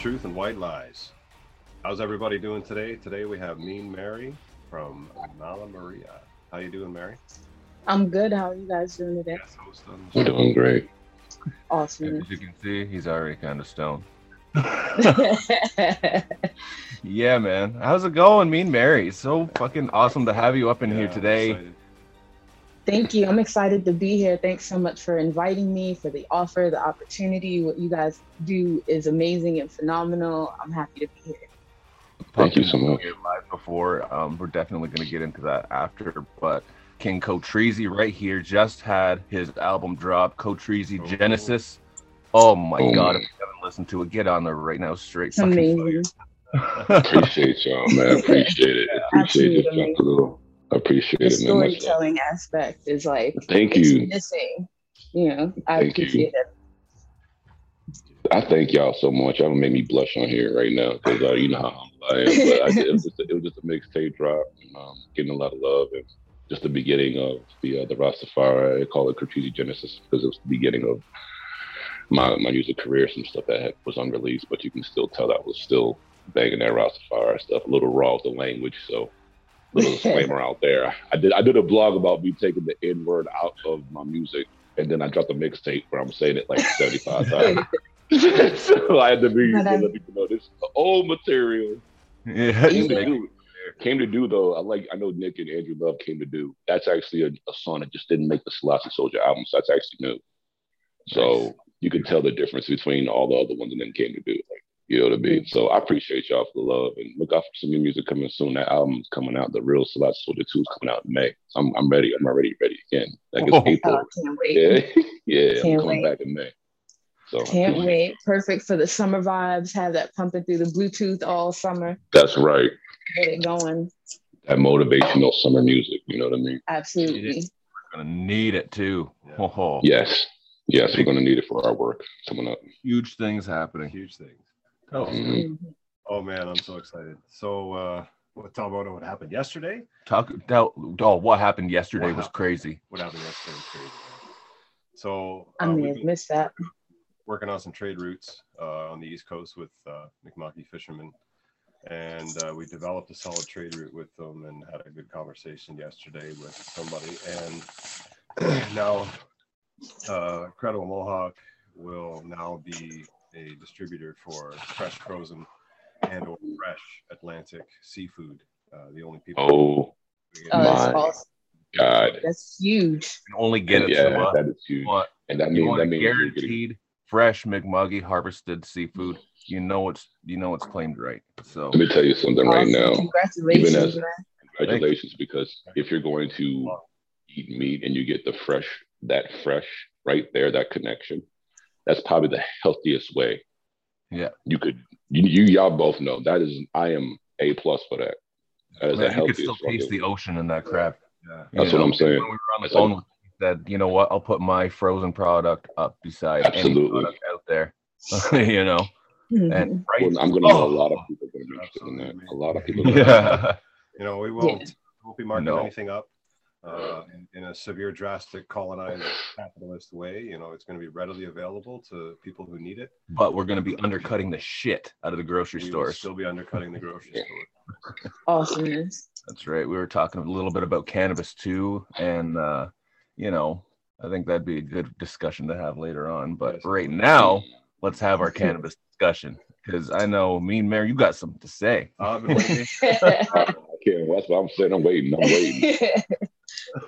Red Truth and White Lies. How's everybody doing today? Today we have Mean Mary from Mala Maria. How you doing, Mary? I'm good. How are you guys doing today? Yes, host on the We're doing great. Awesome. As you can see, he's already kind of stoned. Yeah, man. How's it going, Mean Mary? So fucking awesome to have you up in Yeah, here I'm today. Excited. Thank you. I'm excited to be here. Thanks so much for inviting me, for the offer, the opportunity. What you guys do is amazing and phenomenal. I'm happy to be here. Thank you so much. Live before. Um, we're definitely going to get into that after. But King Cotrese right here just had his album drop, Cotrese Oh. Genesis. Oh my Oh, god! man. If you haven't listened to it, get on there right now. Straight It's fucking amazing. Appreciate y'all, man. Appreciate it. Appreciate Absolutely. you, Dr. Little. Appreciate The it, man. Much love. storytelling aspect is like Thank you. missing. You know, I Thank you. appreciate it. I thank y'all so much. Y'all make me blush on here right now because uh, you know how humble I am. But I, it was just a, it was just a mixtape drop, and, um, getting a lot of love, and just the beginning of the uh, the Rastafari. I call it Cotrese Genesis because it was the beginning of my my music career. Some stuff that had, was unreleased, but you can still tell that was still banging that Rastafari stuff. A little raw with the language, so. Little disclaimer out there. I did I did a blog about me taking the N word out of my music, and then I dropped a mixtape where I'm saying it like 75 times. so I had to be But, let people know this old material. Yeah, Came to do, came to do though. I like I know Nick and Andrew Love came to do. That's actually a, a song that just didn't make the Selassie Soldier album, so that's actually new. So Nice. you can tell the difference between all the other ones and then came to do. Like you know what I mean. Mm. So I appreciate y'all for the love and look out for some new music coming soon. That album's coming out. The real Selassie Soldier Two is coming out in May. So I'm I'm ready. I'm already ready again. Like it's Whoa. Oh, April. I can't wait. Yeah, yeah. I'm coming wait. back in May. So Can't wait. Perfect for the summer vibes. Have that pumping through the Bluetooth all summer. That's right. Get it going. That motivational summer music. You know what I mean? Absolutely. We're gonna need it too. Yeah. Oh, Yes. Yes, we're gonna need it for our work coming up. huge things happening. Huge things. Oh. Mhm. Oh man, I'm so excited. So, uh, what talk about what happened yesterday? talk. That, oh, what happened yesterday What was happened? crazy. What happened yesterday was crazy. So, I uh, may we've missed that. working on some trade routes uh, on the East Coast with uh, McMucky Fishermen, and uh, we developed a solid trade route with them and had a good conversation yesterday with somebody. And now, uh, Credible Mohawk will now be a distributor for fresh, frozen, and or fresh Atlantic seafood. Uh, the only people. Oh Oh, that's awesome. God. That's huge. You can only get it yeah, from us. that is huge. Want, And that you means that a means you're getting guaranteed fresh McMuggy harvested seafood. You know it's you know it's claimed right. So let me tell you something right now. Congratulations, as- Congratulations, because if you're going to eat meat and you get the fresh, that fresh right there, that connection, that's probably the healthiest way. Yeah. You could you, you y'all both know that is I am A plus for that. That is the man, you could healthiest. still taste the ocean in that crap. Yeah. You That's what I'm saying. When we were on the It's phone, like- he said, "You know what? I'll put my frozen product up beside any Absolutely. product out there." you know, Mhm. and Well. I'm gonna know a Oh. lot of people are gonna be interested in that. Absolutely. A lot of people. Are Yeah. You know, we won't, Yeah. won't be marking No. anything up uh, in, in a severe, drastic, colonized capitalist way. You know, it's going to be readily available to people who need it. but we're gonna be undercutting the shit out of the grocery stores. We will stores. still be undercutting the grocery store. Awesomeness. That's right. We were talking a little bit about cannabis too, and uh, you know, I think that'd be a good discussion to have later on. But Yes. right now, let's have our cannabis discussion because I know me and Mary, you got something to say. Uh, I've been waiting. I can't. That's what I'm saying. I'm waiting. I'm waiting.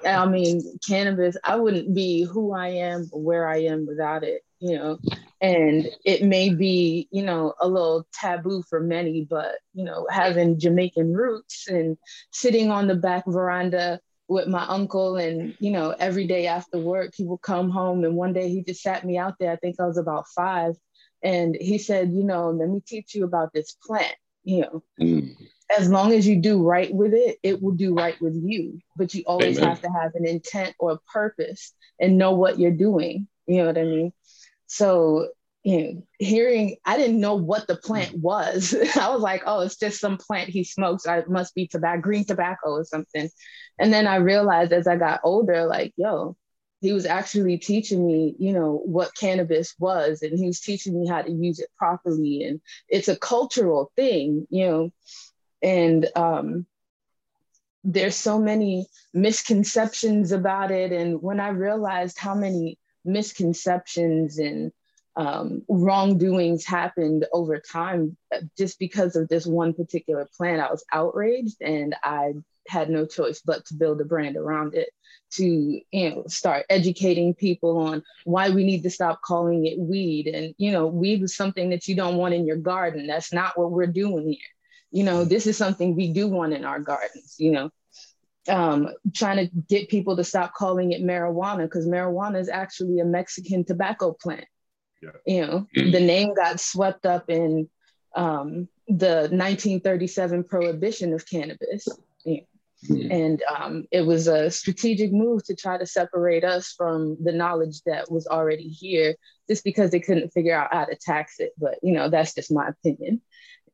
I mean, cannabis, I wouldn't be who I am where I am without it, you know. And it may be, you know, a little taboo for many, but, you know, having Jamaican roots and sitting on the back veranda with my uncle, and, you know, every day after work, he would come home. And one day he just sat me out there, I think I was about five. And he said, you know, let me teach you about this plant, you know Mm. As long as you do right with it, it will do right with you. But you always Amen. have to have an intent or a purpose and know what you're doing. You know what I mean? So, you know, hearing, I didn't know what the plant was. I was like, oh, it's just some plant he smokes. I it must be tobacco, green tobacco or something. And then I realized as I got older, like, yo, he was actually teaching me, you know, what cannabis was, and he was teaching me how to use it properly. And it's a cultural thing, you know, and um, there's so many misconceptions about it. And when I realized how many misconceptions and um, wrongdoings happened over time uh, just because of this one particular plan, I was outraged and I had no choice but to build a brand around it to you know start educating people on why we need to stop calling it weed. And you know weed is something that you don't want in your garden. That's not what we're doing here you know this is something we do want in our gardens you know um, trying to get people to stop calling it marijuana because marijuana is actually a mexican tobacco plant yeah. you know the name got swept up in um, the 1937 prohibition of cannabis Mm-hmm. And um, it was a strategic move to try to separate us from the knowledge that was already here, just because they couldn't figure out how to tax it. But you know, that's just my opinion,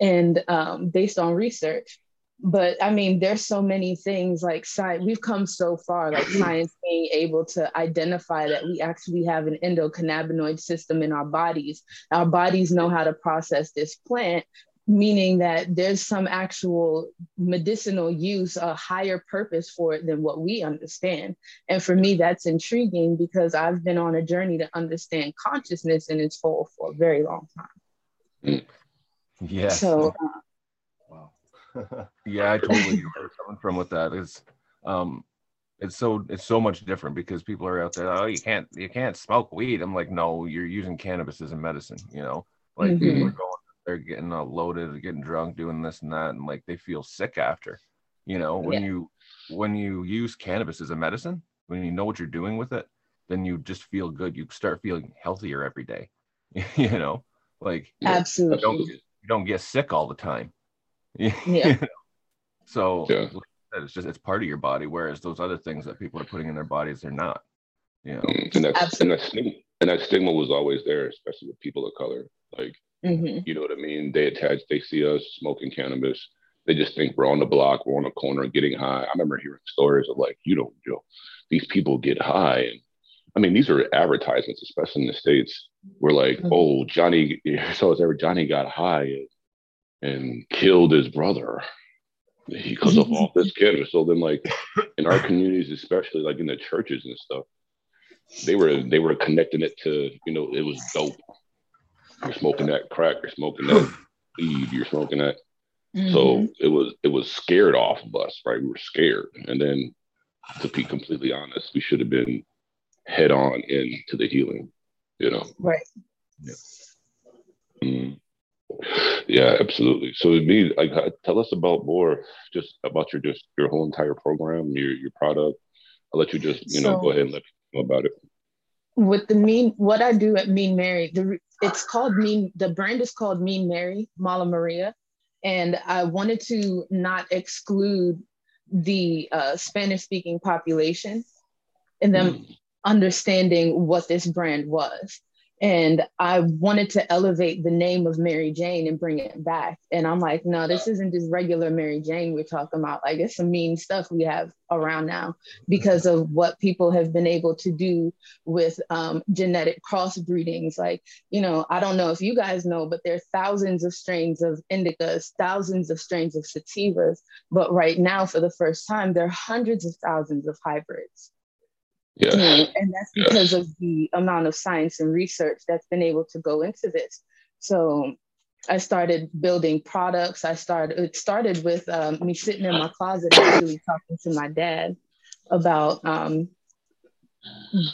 and um, based on research. But I mean, there's so many things like science. We've come so far, like science being able to identify that we actually have an endocannabinoid system in our bodies. Our bodies know how to process this plant, meaning that there's some actual medicinal use, a higher purpose for it than what we understand. And for me, that's intriguing because I've been on a journey to understand consciousness in its whole for a very long time. Yeah. So, uh, wow. yeah, I totally get where coming from with that. Is um, it's so it's so much different because people are out there. Oh, you can't you can't smoke weed. I'm like, no, you're using cannabis as a medicine. You know, like mm-hmm. people are going they're getting uh, loaded, getting drunk, doing this and that, and like they feel sick after. You know, when yeah. you when you use cannabis as a medicine, when you know what you're doing with it, then you just feel good. You start feeling healthier every day. you know, like absolutely, don't, don't get sick all the time. yeah. So yeah. it's just it's part of your body, whereas those other things that people are putting in their bodies, they're not. You know, mm, and that and that stigma and that stigma was always there, especially with people of color. Like Mm-hmm. You know what I mean? They attach, they see us smoking cannabis. They just think we're on the block, we're on a corner getting high. I remember hearing stories of like, you know, you know, these people get high. And I mean, these are advertisements, especially in the States, where like, mm-hmm. oh, Johnny, so as ever, Johnny got high and, and killed his brother because of all this cannabis. So then like in our communities, especially like in the churches and stuff, they were they were connecting it to, you know, it was dope you're smoking that crack, you're smoking that weed, you're smoking that. Mm-hmm. So it was it was scared off of us, right? We were scared. And then to be completely honest, we should have been head on into the healing, you know. Right. Yeah. Mm. Yeah, absolutely. So me, like, tell us about more, just about your just your whole entire program, your your product. I'll let you just you so, know go ahead and let me know about it. With the mean, what I do at Mean Mary, the it's called Mean, the brand is called Mean Mary, Mala Maria. And I wanted to not exclude the uh, Spanish speaking population and them mm. Understanding what this brand was and I wanted to elevate the name of Mary Jane and bring it back. And I'm like, no, this isn't just regular Mary Jane we're talking about. Like, it's some mean stuff we have around now because of what people have been able to do with um, genetic crossbreedings. Like, you know, I don't know if you guys know, but there are thousands of strains of indicas, thousands of strains of sativas. But right now, for the first time, there are hundreds of thousands of hybrids. Yeah. and that's because of the amount of science and research that's been able to go into this. So I started building products. I started, it started with um, me sitting in my closet actually talking to my dad about um,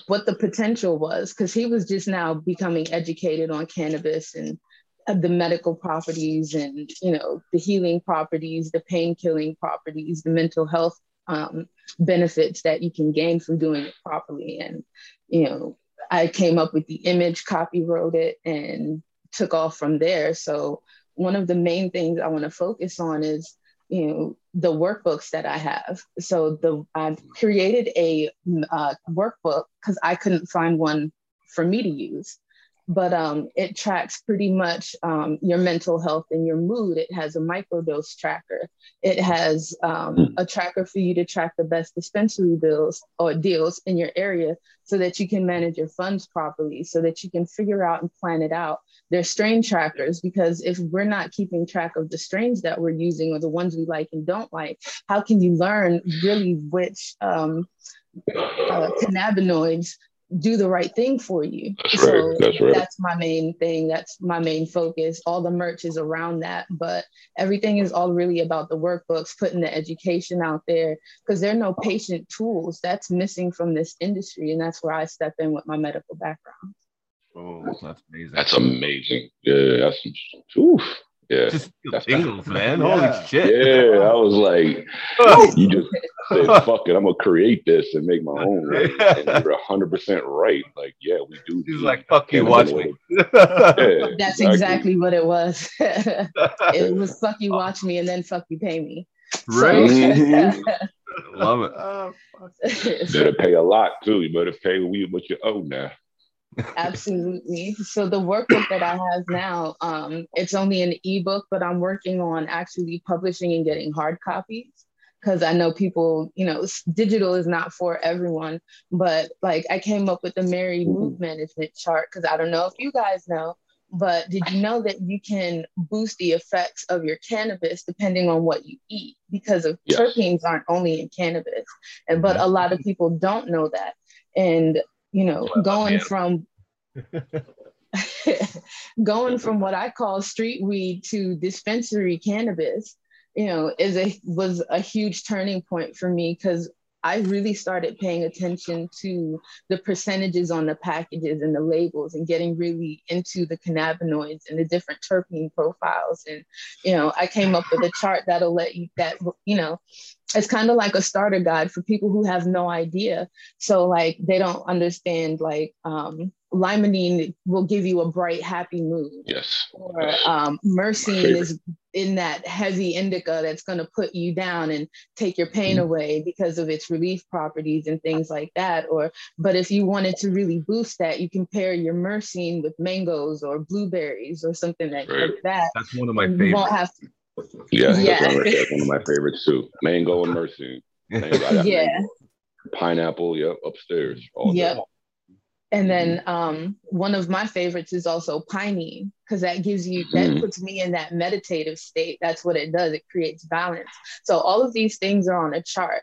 what the potential was, because he was just now becoming educated on cannabis and the medical properties and you know the healing properties the pain killing properties the mental health um, benefits that you can gain from doing it properly. And, you know, I came up with the image, copy wrote it, and took off from there. So, one of the main things I want to focus on is, you know, the workbooks that I have. So, the I created a uh, workbook because I couldn't find one for me to use. But um, it tracks pretty much um, your mental health and your mood. It has a microdose tracker. It has um, hmm. a tracker for you to track the best dispensary bills or deals in your area so that you can manage your funds properly, so that you can figure out and plan it out. There's strain trackers because if we're not keeping track of the strains that we're using or the ones we like and don't like, how can you learn really which um, uh, cannabinoids do the right thing for you. That's so right. That's right. That's my main thing. That's my main focus. All the merch is around that, but everything is all really about the workbooks, putting the education out there because there are no patient tools. That's missing from this industry, and that's where I step in with my medical background. Oh, that's amazing. That's amazing. Yeah, that's oof. Yeah, just tingles, man. Yeah. Holy shit! Yeah, I was like, you just said, "Fuck it, I'm gonna create this and make my own." Right? And you're hundred percent right. Like, yeah, we do. He's like, "Fuck you, watch me." yeah, That's exactly. exactly what it was. it was "fuck you, watch me," and then "fuck you, pay me." Right. So, mm-hmm. Love it. Oh, better pay a lot too. You better pay what you owe now. Absolutely. So the workbook that I have now, um, it's only an ebook, but I'm working on actually publishing and getting hard copies because I know people, you know, digital is not for everyone. But like I came up with the Mary Mood Management chart because I don't know if you guys know, but did you know that you can boost the effects of your cannabis depending on what you eat because of yes. terpenes aren't only in cannabis and but a lot of people don't know that and you know, going from going from what I call street weed to dispensary cannabis, you know, is a was a huge turning point for me because I really started paying attention to the percentages on the packages and the labels and getting really into the cannabinoids and the different terpene profiles. And, you know, I came up with a chart that'll let you that, you know, it's kind of like a starter guide for people who have no idea. So like they don't understand like um, limonene will give you a bright, happy mood. Yes. Or um, myrcene is in that heavy indica that's going to put you down and take your pain mm-hmm. away because of its relief properties and things like that. Or, but if you wanted to really boost that, you can pair your myrcene with mangoes or blueberries or something like, right. like that. That's one of my favorites. You won't have to, yeah, yeah. That's one of my favorites too. Mango and myrcene. yeah. Pineapple, yep, upstairs. yep. Day. And then um, one of my favorites is also pinene because that gives you that mm. puts me in that meditative state. That's what it does. It creates balance. So all of these things are on a chart,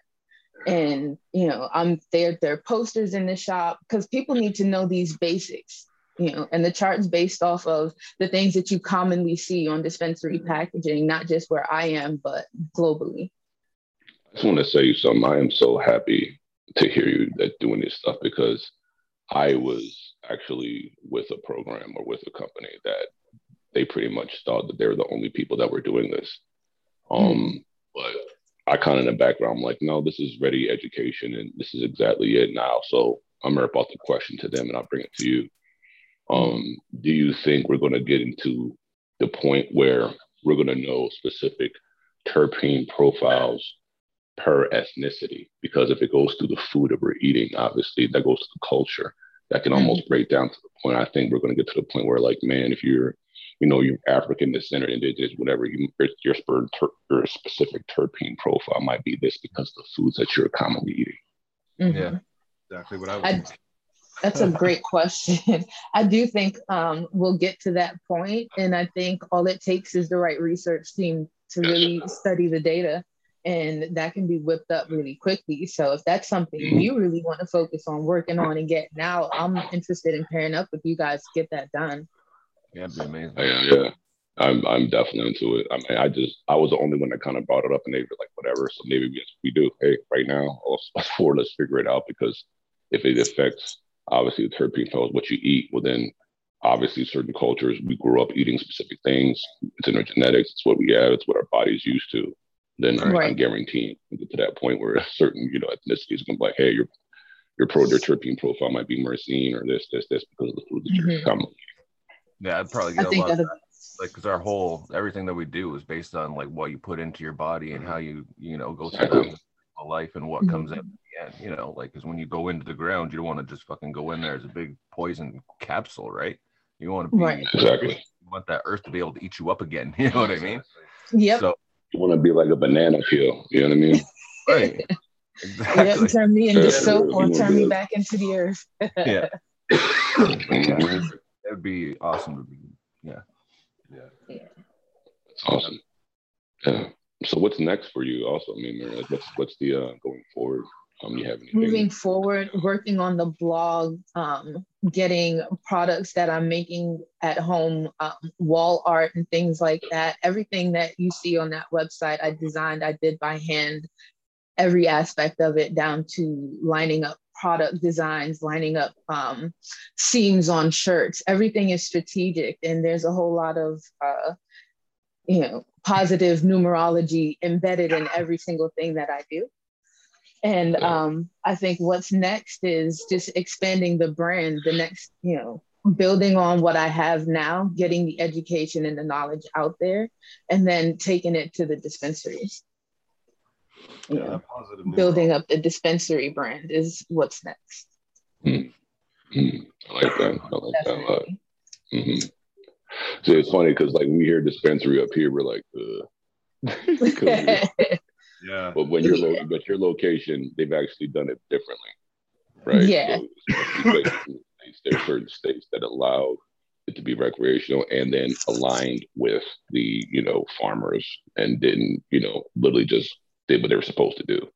and you know I'm there. There are posters in the shop because people need to know these basics you know, and the chart's based off of the things that you commonly see on dispensary packaging, not just where I am, but globally. I just want to say something. I am so happy to hear you that doing this stuff because I was actually with a program or with a company that they pretty much thought that they were the only people that were doing this. Um, mm. But I kind of in the background, I'm like, no, this is ready education and this is exactly it now. So I'm going to put the question to them and I'll bring it to you. Um, do you think we're going to get into the point where we're going to know specific terpene profiles per ethnicity? Because if it goes to the food that we're eating, obviously that goes to the culture. That can almost break down to the point. I think we're going to get to the point where, like, man, if you're, you know, you're African descended, indigenous, whatever, you, your, your specific terpene profile might be this because of the foods that you're commonly eating. Mm-hmm. Yeah, exactly what I was. That's a great question. I do think um, we'll get to that point, and I think all it takes is the right research team to really study the data, and that can be whipped up really quickly. So if that's something mm-hmm. you really want to focus on working on and getting out, I'm interested in pairing up with you guys to get that done. Yeah, it'd be amazing. Yeah, yeah. I'm I'm definitely into it. I mean, I just I was the only one that kind of brought it up, and they were like, whatever. So maybe we, we do. Hey, right now, let's forward. Let's figure it out because if it affects obviously the terpene fellows, what you eat. Well, then obviously certain cultures, we grew up eating specific things. It's in our genetics. It's what we have. It's what our body's used to. Then right. I'm guaranteeing get to that point where a certain, you know, ethnicities can be like, hey, your your pro their terpene profile might be myrcene or this, this, this because of the food that mm-hmm. you're commonly. Yeah, I'd probably get I a lot of that. Like, because our whole everything that we do is based on like what you put into your body and how you you know go through exactly. life and what mm-hmm. comes out end, you know, like because when you go into the ground, you don't want to just fucking go in there as a big poison capsule, right? You want to be Right. Exactly. You want that earth to be able to eat you up again. You know what I mean? Yep. So You want to be like a banana peel. You know what I mean? right. Yep. Exactly. Turn me into Yeah, soap or turn me back into the earth. Yeah. Mhm. That would be awesome to be. Yeah. Yeah. That's awesome. Yeah. So what's next for you? Also, I mean, what's what's the uh, going forward? Um, you have moving forward working on the blog um, getting products that i'm making at home um, wall art and things like that. Everything that you see on that website i designed i did by hand. Every aspect of it down to lining up product designs lining up um, seams on shirts. Everything is strategic and there's a whole lot of uh, you know positive numerology embedded in every single thing that i do and Yeah. um, I think what's next is just expanding the brand. The next, you know, building on what I have now, getting the education and the knowledge out there, and then taking it to the dispensaries. You Yeah, know, positive building numerology. up the dispensary brand is what's next. Mhm. I like that. I like that a lot. Definitely. hmm So it's funny because like we hear dispensary up here, we're like, uh. 'Cause we- Yeah. but when you're lo- but your location, they've actually done it differently, right? Yeah. So, places in the states, there are certain states that allow it to be recreational and then aligned with the you know farmers and didn't you know literally just did what they were supposed to do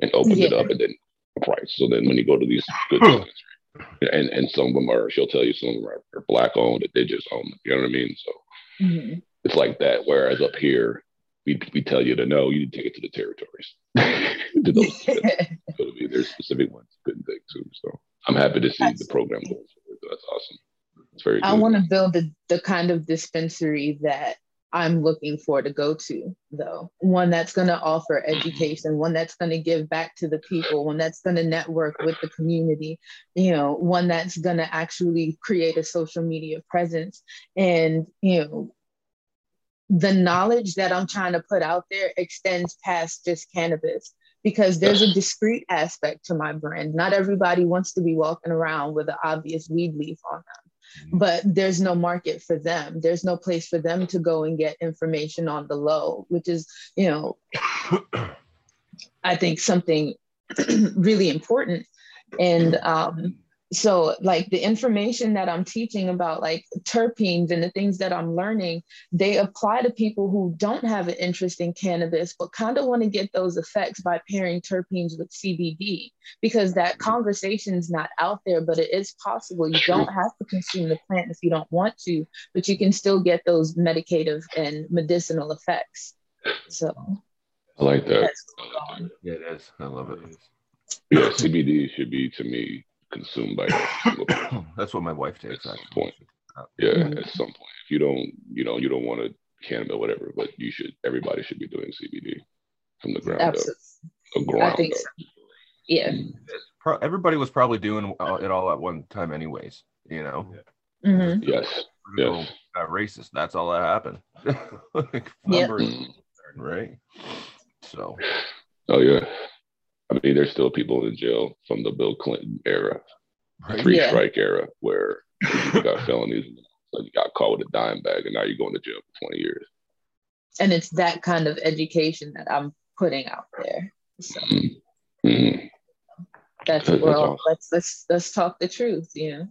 and opened it up and then price. So then when you go to these good dispensaries, and and some of them are she'll tell you some of them are, are black owned that they just own them. You know what I mean? So Mhm. it's like that. Whereas up here, we, we tell you to know, you need to take it to the territories. to those, so, I mean, there's specific ones you couldn't take too. So I'm happy to see the program going forward. That's awesome. It's very. I want to build the, the kind of dispensary that I'm looking for to go to, though. One that's going to offer education, one that's going to give back to the people, one that's going to network with the community, you know, one that's going to actually create a social media presence. And, you know, the knowledge that I'm trying to put out there extends past just cannabis because there's a discrete aspect to my brand. Not everybody wants to be walking around with an obvious weed leaf on them but there's no market for them. There's no place for them to go and get information on the low, which is, you know, I think something really important. And um, so, like the information that I'm teaching about, like terpenes and the things that I'm learning, they apply to people who don't have an interest in cannabis, but kind of want to get those effects by pairing terpenes with CBD because that conversation's not out there, but it is possible. You don't have to consume the plant if you don't want to, but you can still get those medicative and medicinal effects. So I like that. that's going. Yeah, it is. I love it. Yeah, CBD should be to me consumed by every single person That's what my wife at takes. some Actually. point. Yeah, Mhm. at some point. If you don't, you know, you don't want to cannabis or whatever, but you should. Everybody should be doing CBD from the ground Absolutely. up. The I think up. so. Yeah. Pro- everybody was probably doing uh, it all at one time, anyways. You know, hmm Yes. Yes. got racist. That's all that happened. like, Yep. Mm. right? So Oh yeah. I mean, there's still people in jail from the Bill Clinton era, right? three Yeah. strike era, where you got felonies, so you got caught with a dime bag, and now you're going to jail for 20 years. And it's that kind of education that I'm putting out there. So Mhm. that's That's well, awesome. let's let's let's talk the truth, you know.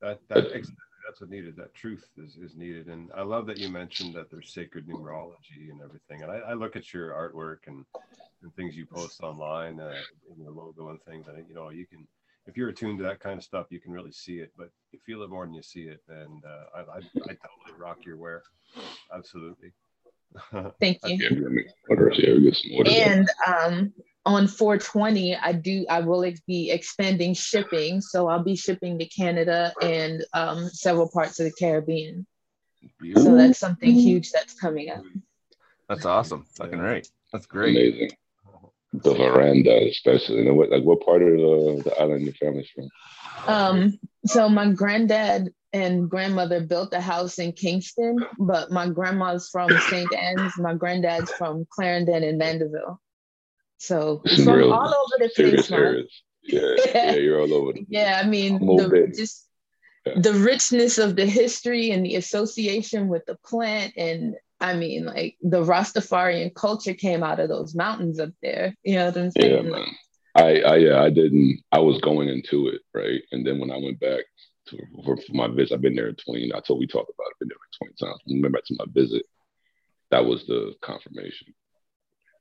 That, that exactly, that's what needed. That truth is, is needed. And I love that you mentioned that there's sacred numerology and everything. And I, I look at your artwork and, and things you post online, uh, in your logo and things. And you know, you can, if you're attuned to that kind of stuff, you can really see it. But you feel it more than you see it. And uh, I, I, I totally rock your wear. Absolutely. Thank you. Yeah, we gotta make some orders. Yeah, we get some orders. And um, on 420, I do I will be expanding shipping, so I'll be shipping to Canada and um, several parts of the Caribbean. Beautiful. So that's something huge that's coming up. That's awesome. Fucking right. That's great. Amazing. The veranda, especially. And what, like, what part of the, the island your family's from? Um, so my granddad and grandmother built a house in Kingston, but my grandma's from St. Anne's, my granddad's from Clarendon and Mandeville. So from real all over the place, man. Yeah, yeah, you're all over. The, Yeah, I mean, the, just the richness of the history and the association with the plant and I mean, like the Rastafarian culture came out of those mountains up there. You know what I'm saying? Yeah, man. I, I, yeah, I didn't. I was going into it right, and then when I went back to, for, for, my visit, I've been there 20. I told we talked about it. Been there like 20 times. When I went back to my visit, that was the confirmation.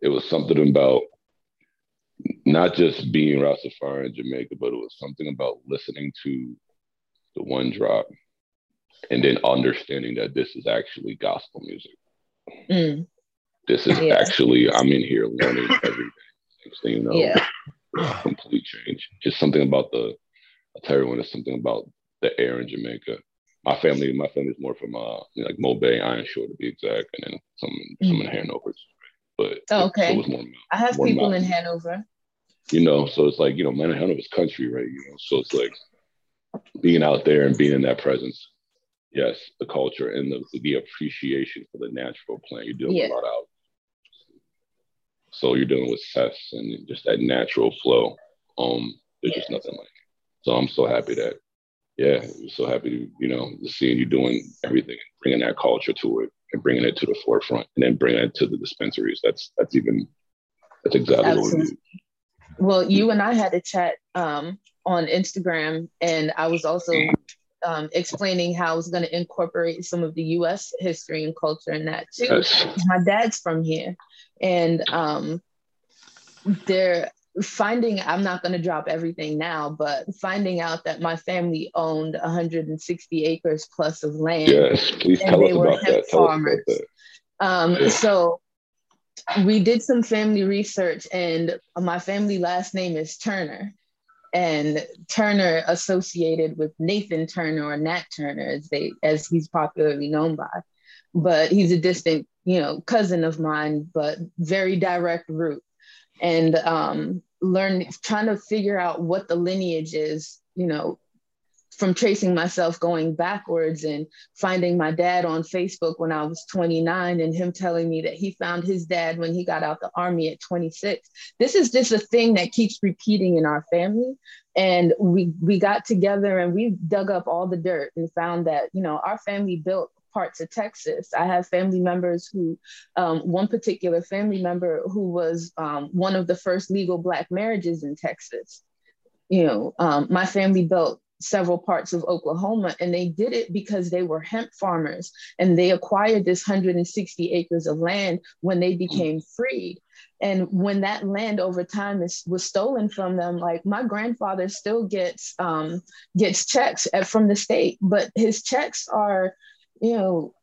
It was something about not just being Rastafari in Jamaica, but it was something about listening to the one drop and then understanding that this is actually gospel music. Mm. This is yeah. actually, I'm in here learning everything. Next thing you know, yeah. complete change. Just something about the, I'll tell everyone, it's something about the air in Jamaica. My family, my family's more from uh, you know, like Mobay, Iron Shore to be exact, and then some mm. some in Hanover. But oh, okay, it, so more, I have people mountain. in Hanover. You know, so it's like you know, man, Hanover's country, right? You know, so it's like being out there and being in that presence yes, the culture and the, the appreciation for the natural plant. You're dealing yeah. a lot out. So you're dealing with cess and just that natural flow. Um, there's yeah. just nothing like it. So I'm so happy that, yeah, I'm so happy to, you know, seeing you doing everything, bringing that culture to it and bringing it to the forefront and then bringing it to the dispensaries. That's, that's even, that's exactly Absolutely. what we do. Well, you and I had a chat um, on Instagram, and I was also um, explaining how I was going to incorporate some of the U.S. history and culture in that too. Yes. My dad's from here, and um, they're finding. I'm not going to drop everything now, but finding out that my family owned 160 acres plus of land. Yes, please and tell they were about hemp that. farmers. Um, so we did some family research, and my family last name is Turner and Turner associated with Nathan Turner or Nat Turner as they as he's popularly known by. But he's a distant, you know, cousin of mine, but very direct root. And um learn trying to figure out what the lineage is, you know, from tracing myself going backwards and finding my dad on Facebook when I was 29 and him telling me that he found his dad when he got out the army at 26. This is just a thing that keeps repeating in our family. And we we got together and we dug up all the dirt and found that, you know, our family built parts of Texas. I have family members who, um, one particular family member who was um, one of the first legal Black marriages in Texas. You know, um, my family built several parts of Oklahoma. And they did it because they were hemp farmers and they acquired this 160 acres of land when they became freed. And when that land over time is, was stolen from them, like my grandfather still gets um, gets checks at, from the state, but his checks are, you know,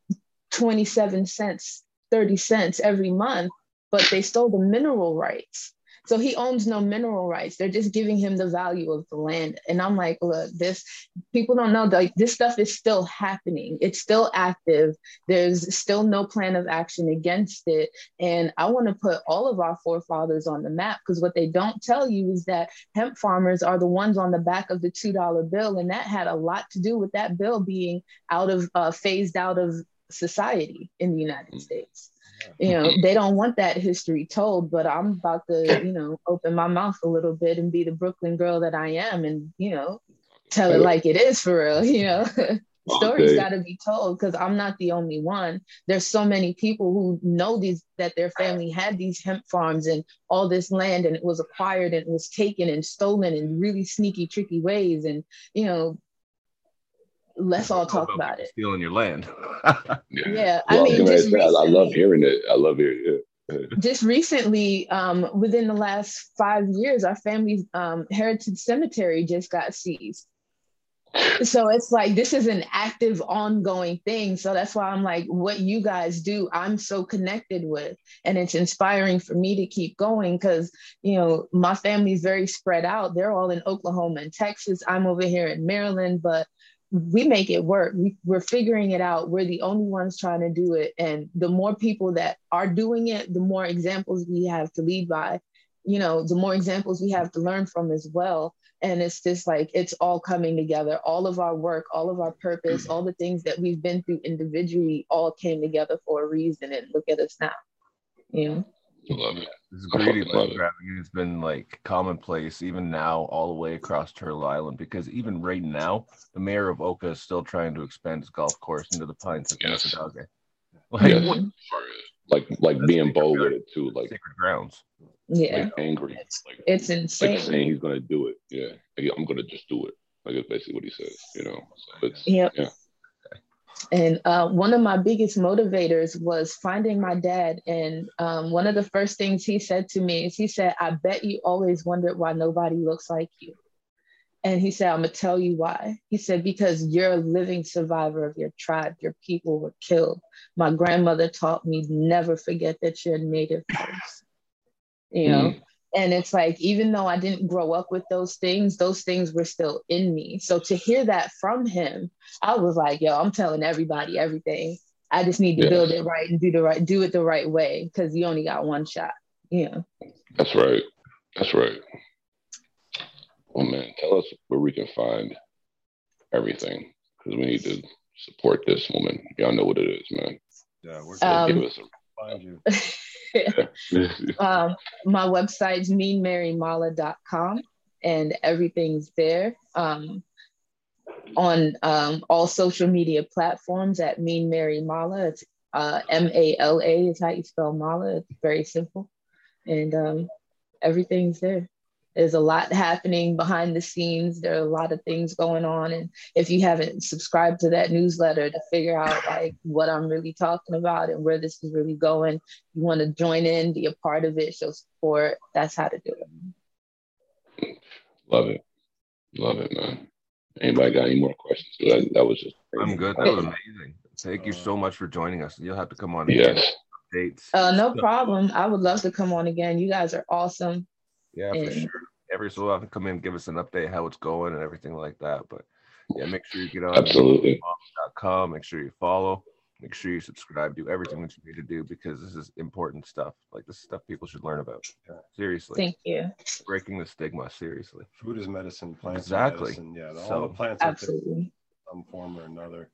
27 cents, 30 cents every month, but they stole the mineral rights. So he owns no mineral rights. They're just giving him the value of the land. And I'm like, look, this people don't know like this stuff is still happening. It's still active. There's still no plan of action against it. And I want to put all of our forefathers on the map because what they don't tell you is that hemp farmers are the ones on the back of the $2 bill. And that had a lot to do with that bill being out of uh, phased out of society in the United States you know they don't want that history told but i'm about to you know open my mouth a little bit and be the brooklyn girl that i am and you know tell it like it is for real you know. Stories okay. got to be told because i'm not the only one. There's so many people who know these that their family had these hemp farms and all this land and it was acquired and it was taken and stolen in really sneaky tricky ways and you know let's all talk about it. Stealing your land. yeah, I mean, just recently, I love hearing it. I love hearing it. just recently, um, within the last five years, our family's um, heritage cemetery just got seized. So it's like this is an active, ongoing thing. So that's why I'm like, what you guys do, I'm so connected with, and it's inspiring for me to keep going because you know my family's very spread out. They're all in Oklahoma and Texas. I'm over here in Maryland, but we make it work. We, we're figuring it out. We're the only ones trying to do it. And the more people that are doing it, the more examples we have to lead by, you know, the more examples we have to learn from as well. And it's just like it's all coming together. All of our work, all of our purpose, all the things that we've been through individually all came together for a reason. And look at us now. You know? Love it. This greedy fucking love land it. grabbing has been like commonplace even now all the way across Turtle Island because even right now the mayor of Oka is still trying to expand his golf course into the pines of Yes. Mississauga. Like Yes. what Like like That's being bold with it too, like sacred grounds. Yeah, like angry, It's- like it's like insane. saying he's gonna do it. Yeah, Like, I'm gonna just do it. Like it's basically what he says. You know, so it's Yep. Yeah. And uh, one of my biggest motivators was finding my dad. And um, one of the first things he said to me is he said, I bet you always wondered why nobody looks like you. And he said, I'm going to tell you why. He said, because you're a living survivor of your tribe. Your people were killed. My grandmother taught me never forget that you're native first. You know? Mm. And it's like, even though I didn't grow up with those things, those things were still in me. So to hear that from him, I was like, yo, I'm telling everybody everything. I just need to Yes. build it right and do the right, do it the right way because you only got one shot. Yeah. That's right. That's right. Well, man, tell us where we can find everything because we need to support this woman. Y'all know what it is, man. Yeah, we're Um, Give us find you. um, my website's meanmarymala.com and everything's there. Um, on um, all social media platforms at Mean Mary Mala. It's uh, M A L A is how you spell Mala. It's very simple. And um, everything's there. There's a lot happening behind the scenes. There are a lot of things going on. And if you haven't subscribed to that newsletter to figure out like what I'm really talking about and where this is really going, you want to join in, be a part of it, show support. That's how to do it. Love it. Love it, man. Anybody got any more questions? That, that was just. I'm good. That was amazing. Thank you so much for joining us. You'll have to come on again. Yes. Dates. Uh, no problem. I would love to come on again. You guys are awesome. Yeah, for And- sure. Every so often, come in, give us an update how it's going and everything like that. But yeah, make sure you get on Absolutely. com. Make sure you follow. Make sure you subscribe. Do everything that you need to do because this is important stuff. Like this is stuff people should learn about. Yeah. Seriously, Thank you. breaking the stigma. Seriously. Food is medicine. Plants Exactly. are medicine. Yeah, all So- the plants out there, Absolutely. some form or another,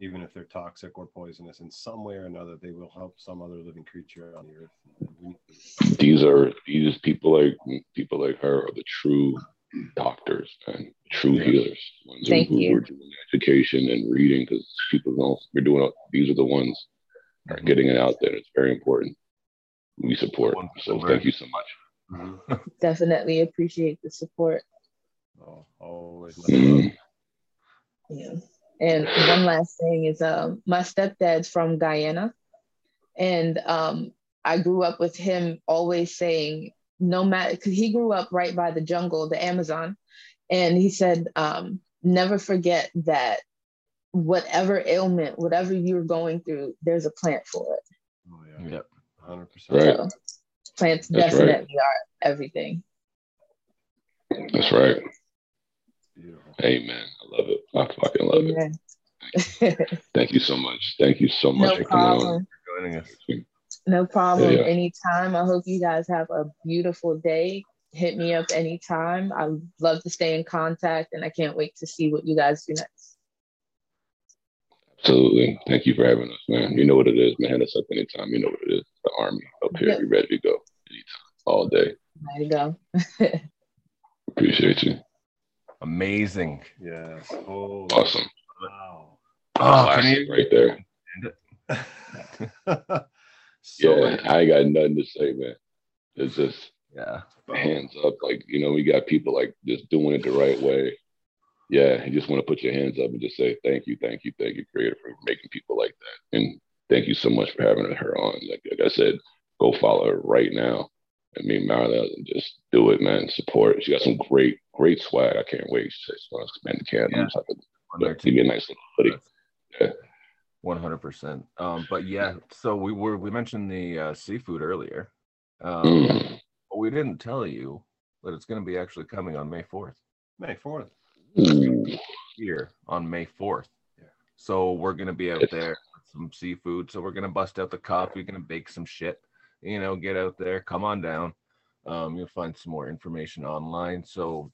even if they're toxic or poisonous, in some way or another, they will help some other living creature on the earth. These are these people like people like her are the true doctors and true Yeah. healers. Ones Thank who, you. who are doing education and reading because people don't. We're doing. These are the ones are getting it out there. It's very important. We support. So thank you so much. Definitely appreciate the support. Oh, always. Mhm. Yeah. And one last thing is um my stepdad's from Guyana. And um I grew up with him always saying, no matter because he grew up right by the jungle, the Amazon. And he said, um, never forget that whatever ailment, whatever you're going through, there's a plant for it. Oh, yeah. Yep. 100%. Right. So plants That's right. definitely are everything. That's right. Beautiful. Amen. I love it. I fucking love it. Amen. Thank you so much. Thank you so much no for coming on. problem. Joining us. No problem. Yeah, yeah. Anytime. I hope you guys have a beautiful day. Hit me up anytime. I love to stay in contact and I can't wait to see what you guys do next. Absolutely. Thank you for having us, man. You know what it is, man. Hit us up anytime. You know what it is. The army up here. Yep. You ready to go anytime, all day. There you go. Appreciate you. Amazing. Yes. Oh, Awesome. wow. Oh, ah, can Classic you- right there. so yeah, I ain't got nothing to say, man. It's just yeah. hands up. Like, you know, we got people like just doing it the right way. Yeah, you just want to put your hands up and just say thank you, thank you, thank you, creator, for making people like that. And thank you so much for having her on. Like, like I said, go follow her right now. And me, Marla, and just do it, man. Support. She got some great, great swag. I can't wait. She says, "Want to expand the can?" Yeah. I'm just On to there to get a nice little hoodie. One hundred percent. Um, but yeah, so we were we mentioned the uh, seafood earlier, um, Mm. but we didn't tell you that it's going to be actually coming on May fourth May 4th. Here on May fourth. Yeah. So we're going to be out Yes. there with some seafood. So we're going to bust out the coffee, we're going to bake some shit. You know, get out there, come on down. Um, you'll find some more information online. So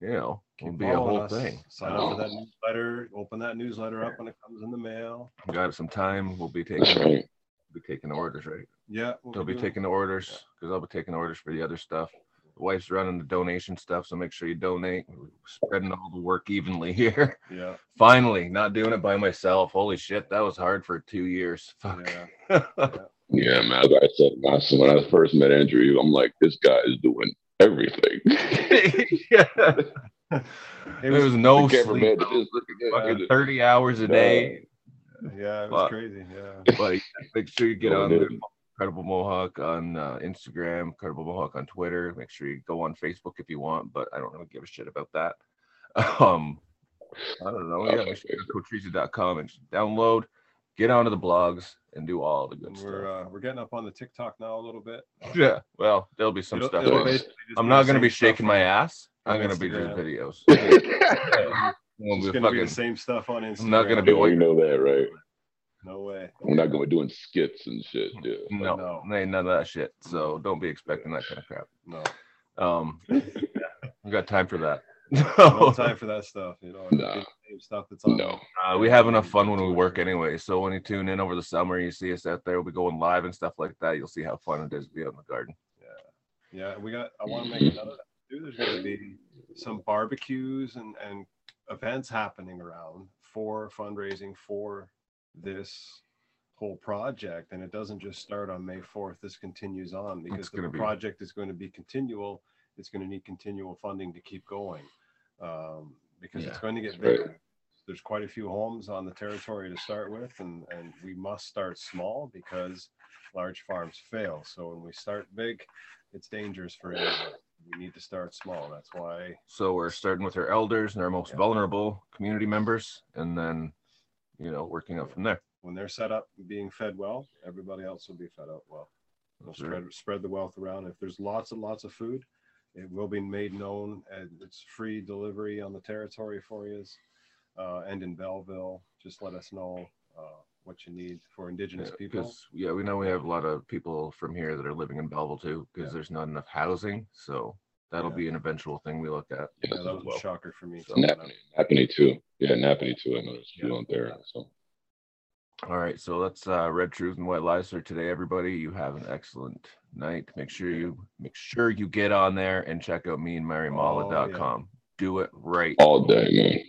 you know, it'll be a whole us. thing. Sign up for that newsletter. Open that newsletter up when it comes in the mail. We got some time. We'll be That's taking right. be taking orders, right? Yeah. we'll They'll be doing- taking the orders because I'll be taking orders for the other stuff. The wife's running the donation stuff, so make sure you donate. We're spreading all the work evenly here. Yeah. Finally, not doing it by myself. Holy shit, that was hard for two years. Fuck. Yeah. Yeah, man. Like I said, when I, first met Andrew, I'm like, this guy is doing everything. yeah. There was no The sleep. cameraman just looking at Fucking 30 hours a day. Yeah. It was Fuck. crazy. Yeah. But make sure you get on dude. the Incredible Mohawk on uh, Instagram, Incredible Mohawk on Twitter. Make sure you go on Facebook if you want, but I don't really give a shit about that. Um, I don't know. Yeah, make sure you go to coachereasy.com and download, get onto the blogs, and do all the good stuff. we're uh, we're getting up on the TikTok now a little bit. yeah, well, there'll be some It'll- stuff. it'll basically just I'm be not the going to be same stuff shaking my on- ass. on I'm going to be doing Instagram. videos. Won't It's be gonna be fucking- the same stuff on Instagram. I'm not gonna be Oh, you know that, right? No way. We're not going to be doing skits and shit. Yeah. no, No. ain't none of that shit. So don't be expecting that kind of crap. No. Um, we got time for that. No time for that stuff. You know. Nah. stuff that's on. No. Uh, we have enough fun when we work anyway. So when you tune in over the summer, you see us out there, we'll be going live and stuff like that. You'll see how fun it is to be out in the garden. Yeah, yeah. we got. I want to make another. Too. There's going to be some barbecues and and events happening around for fundraising for this whole project, and it doesn't just start on May 4th. This continues on because the be- project is going to be continual. It's going to need continual funding to keep going um, because it's going to get that's right. bigger. There's quite a few homes on the territory to start with, and and we must start small because large farms fail. So when we start big, it's dangerous for anyone. We need to start small. That's why So we're starting with our elders and our most Yeah. vulnerable community members, and then, you know, working up from there. when they're set up being fed well, everybody else will be fed up well. We'll Sure. spread spread the wealth around. If there's lots and lots of food, it will be made known and it's free delivery on the territory for you. Uh, and in Belleville, just let us know uh, what you need for Indigenous Yeah, people. 'cause, yeah, we know we have a lot of people from here that are living in Belleville too, because Yeah. there's not enough housing. So that'll Yeah. be an eventual thing we look at. Yeah, Yeah, that was well. a shocker for me. So- too. Napanee, Napanee too. Yeah, Napanee too. I know there's a few Yeah. out there. So All right, so that's uh, Red Truth and White Lies for today, everybody. You have an excellent night. Make sure you make sure you get on there and check out me and Oh, marymala.com. Do it right. all day, man.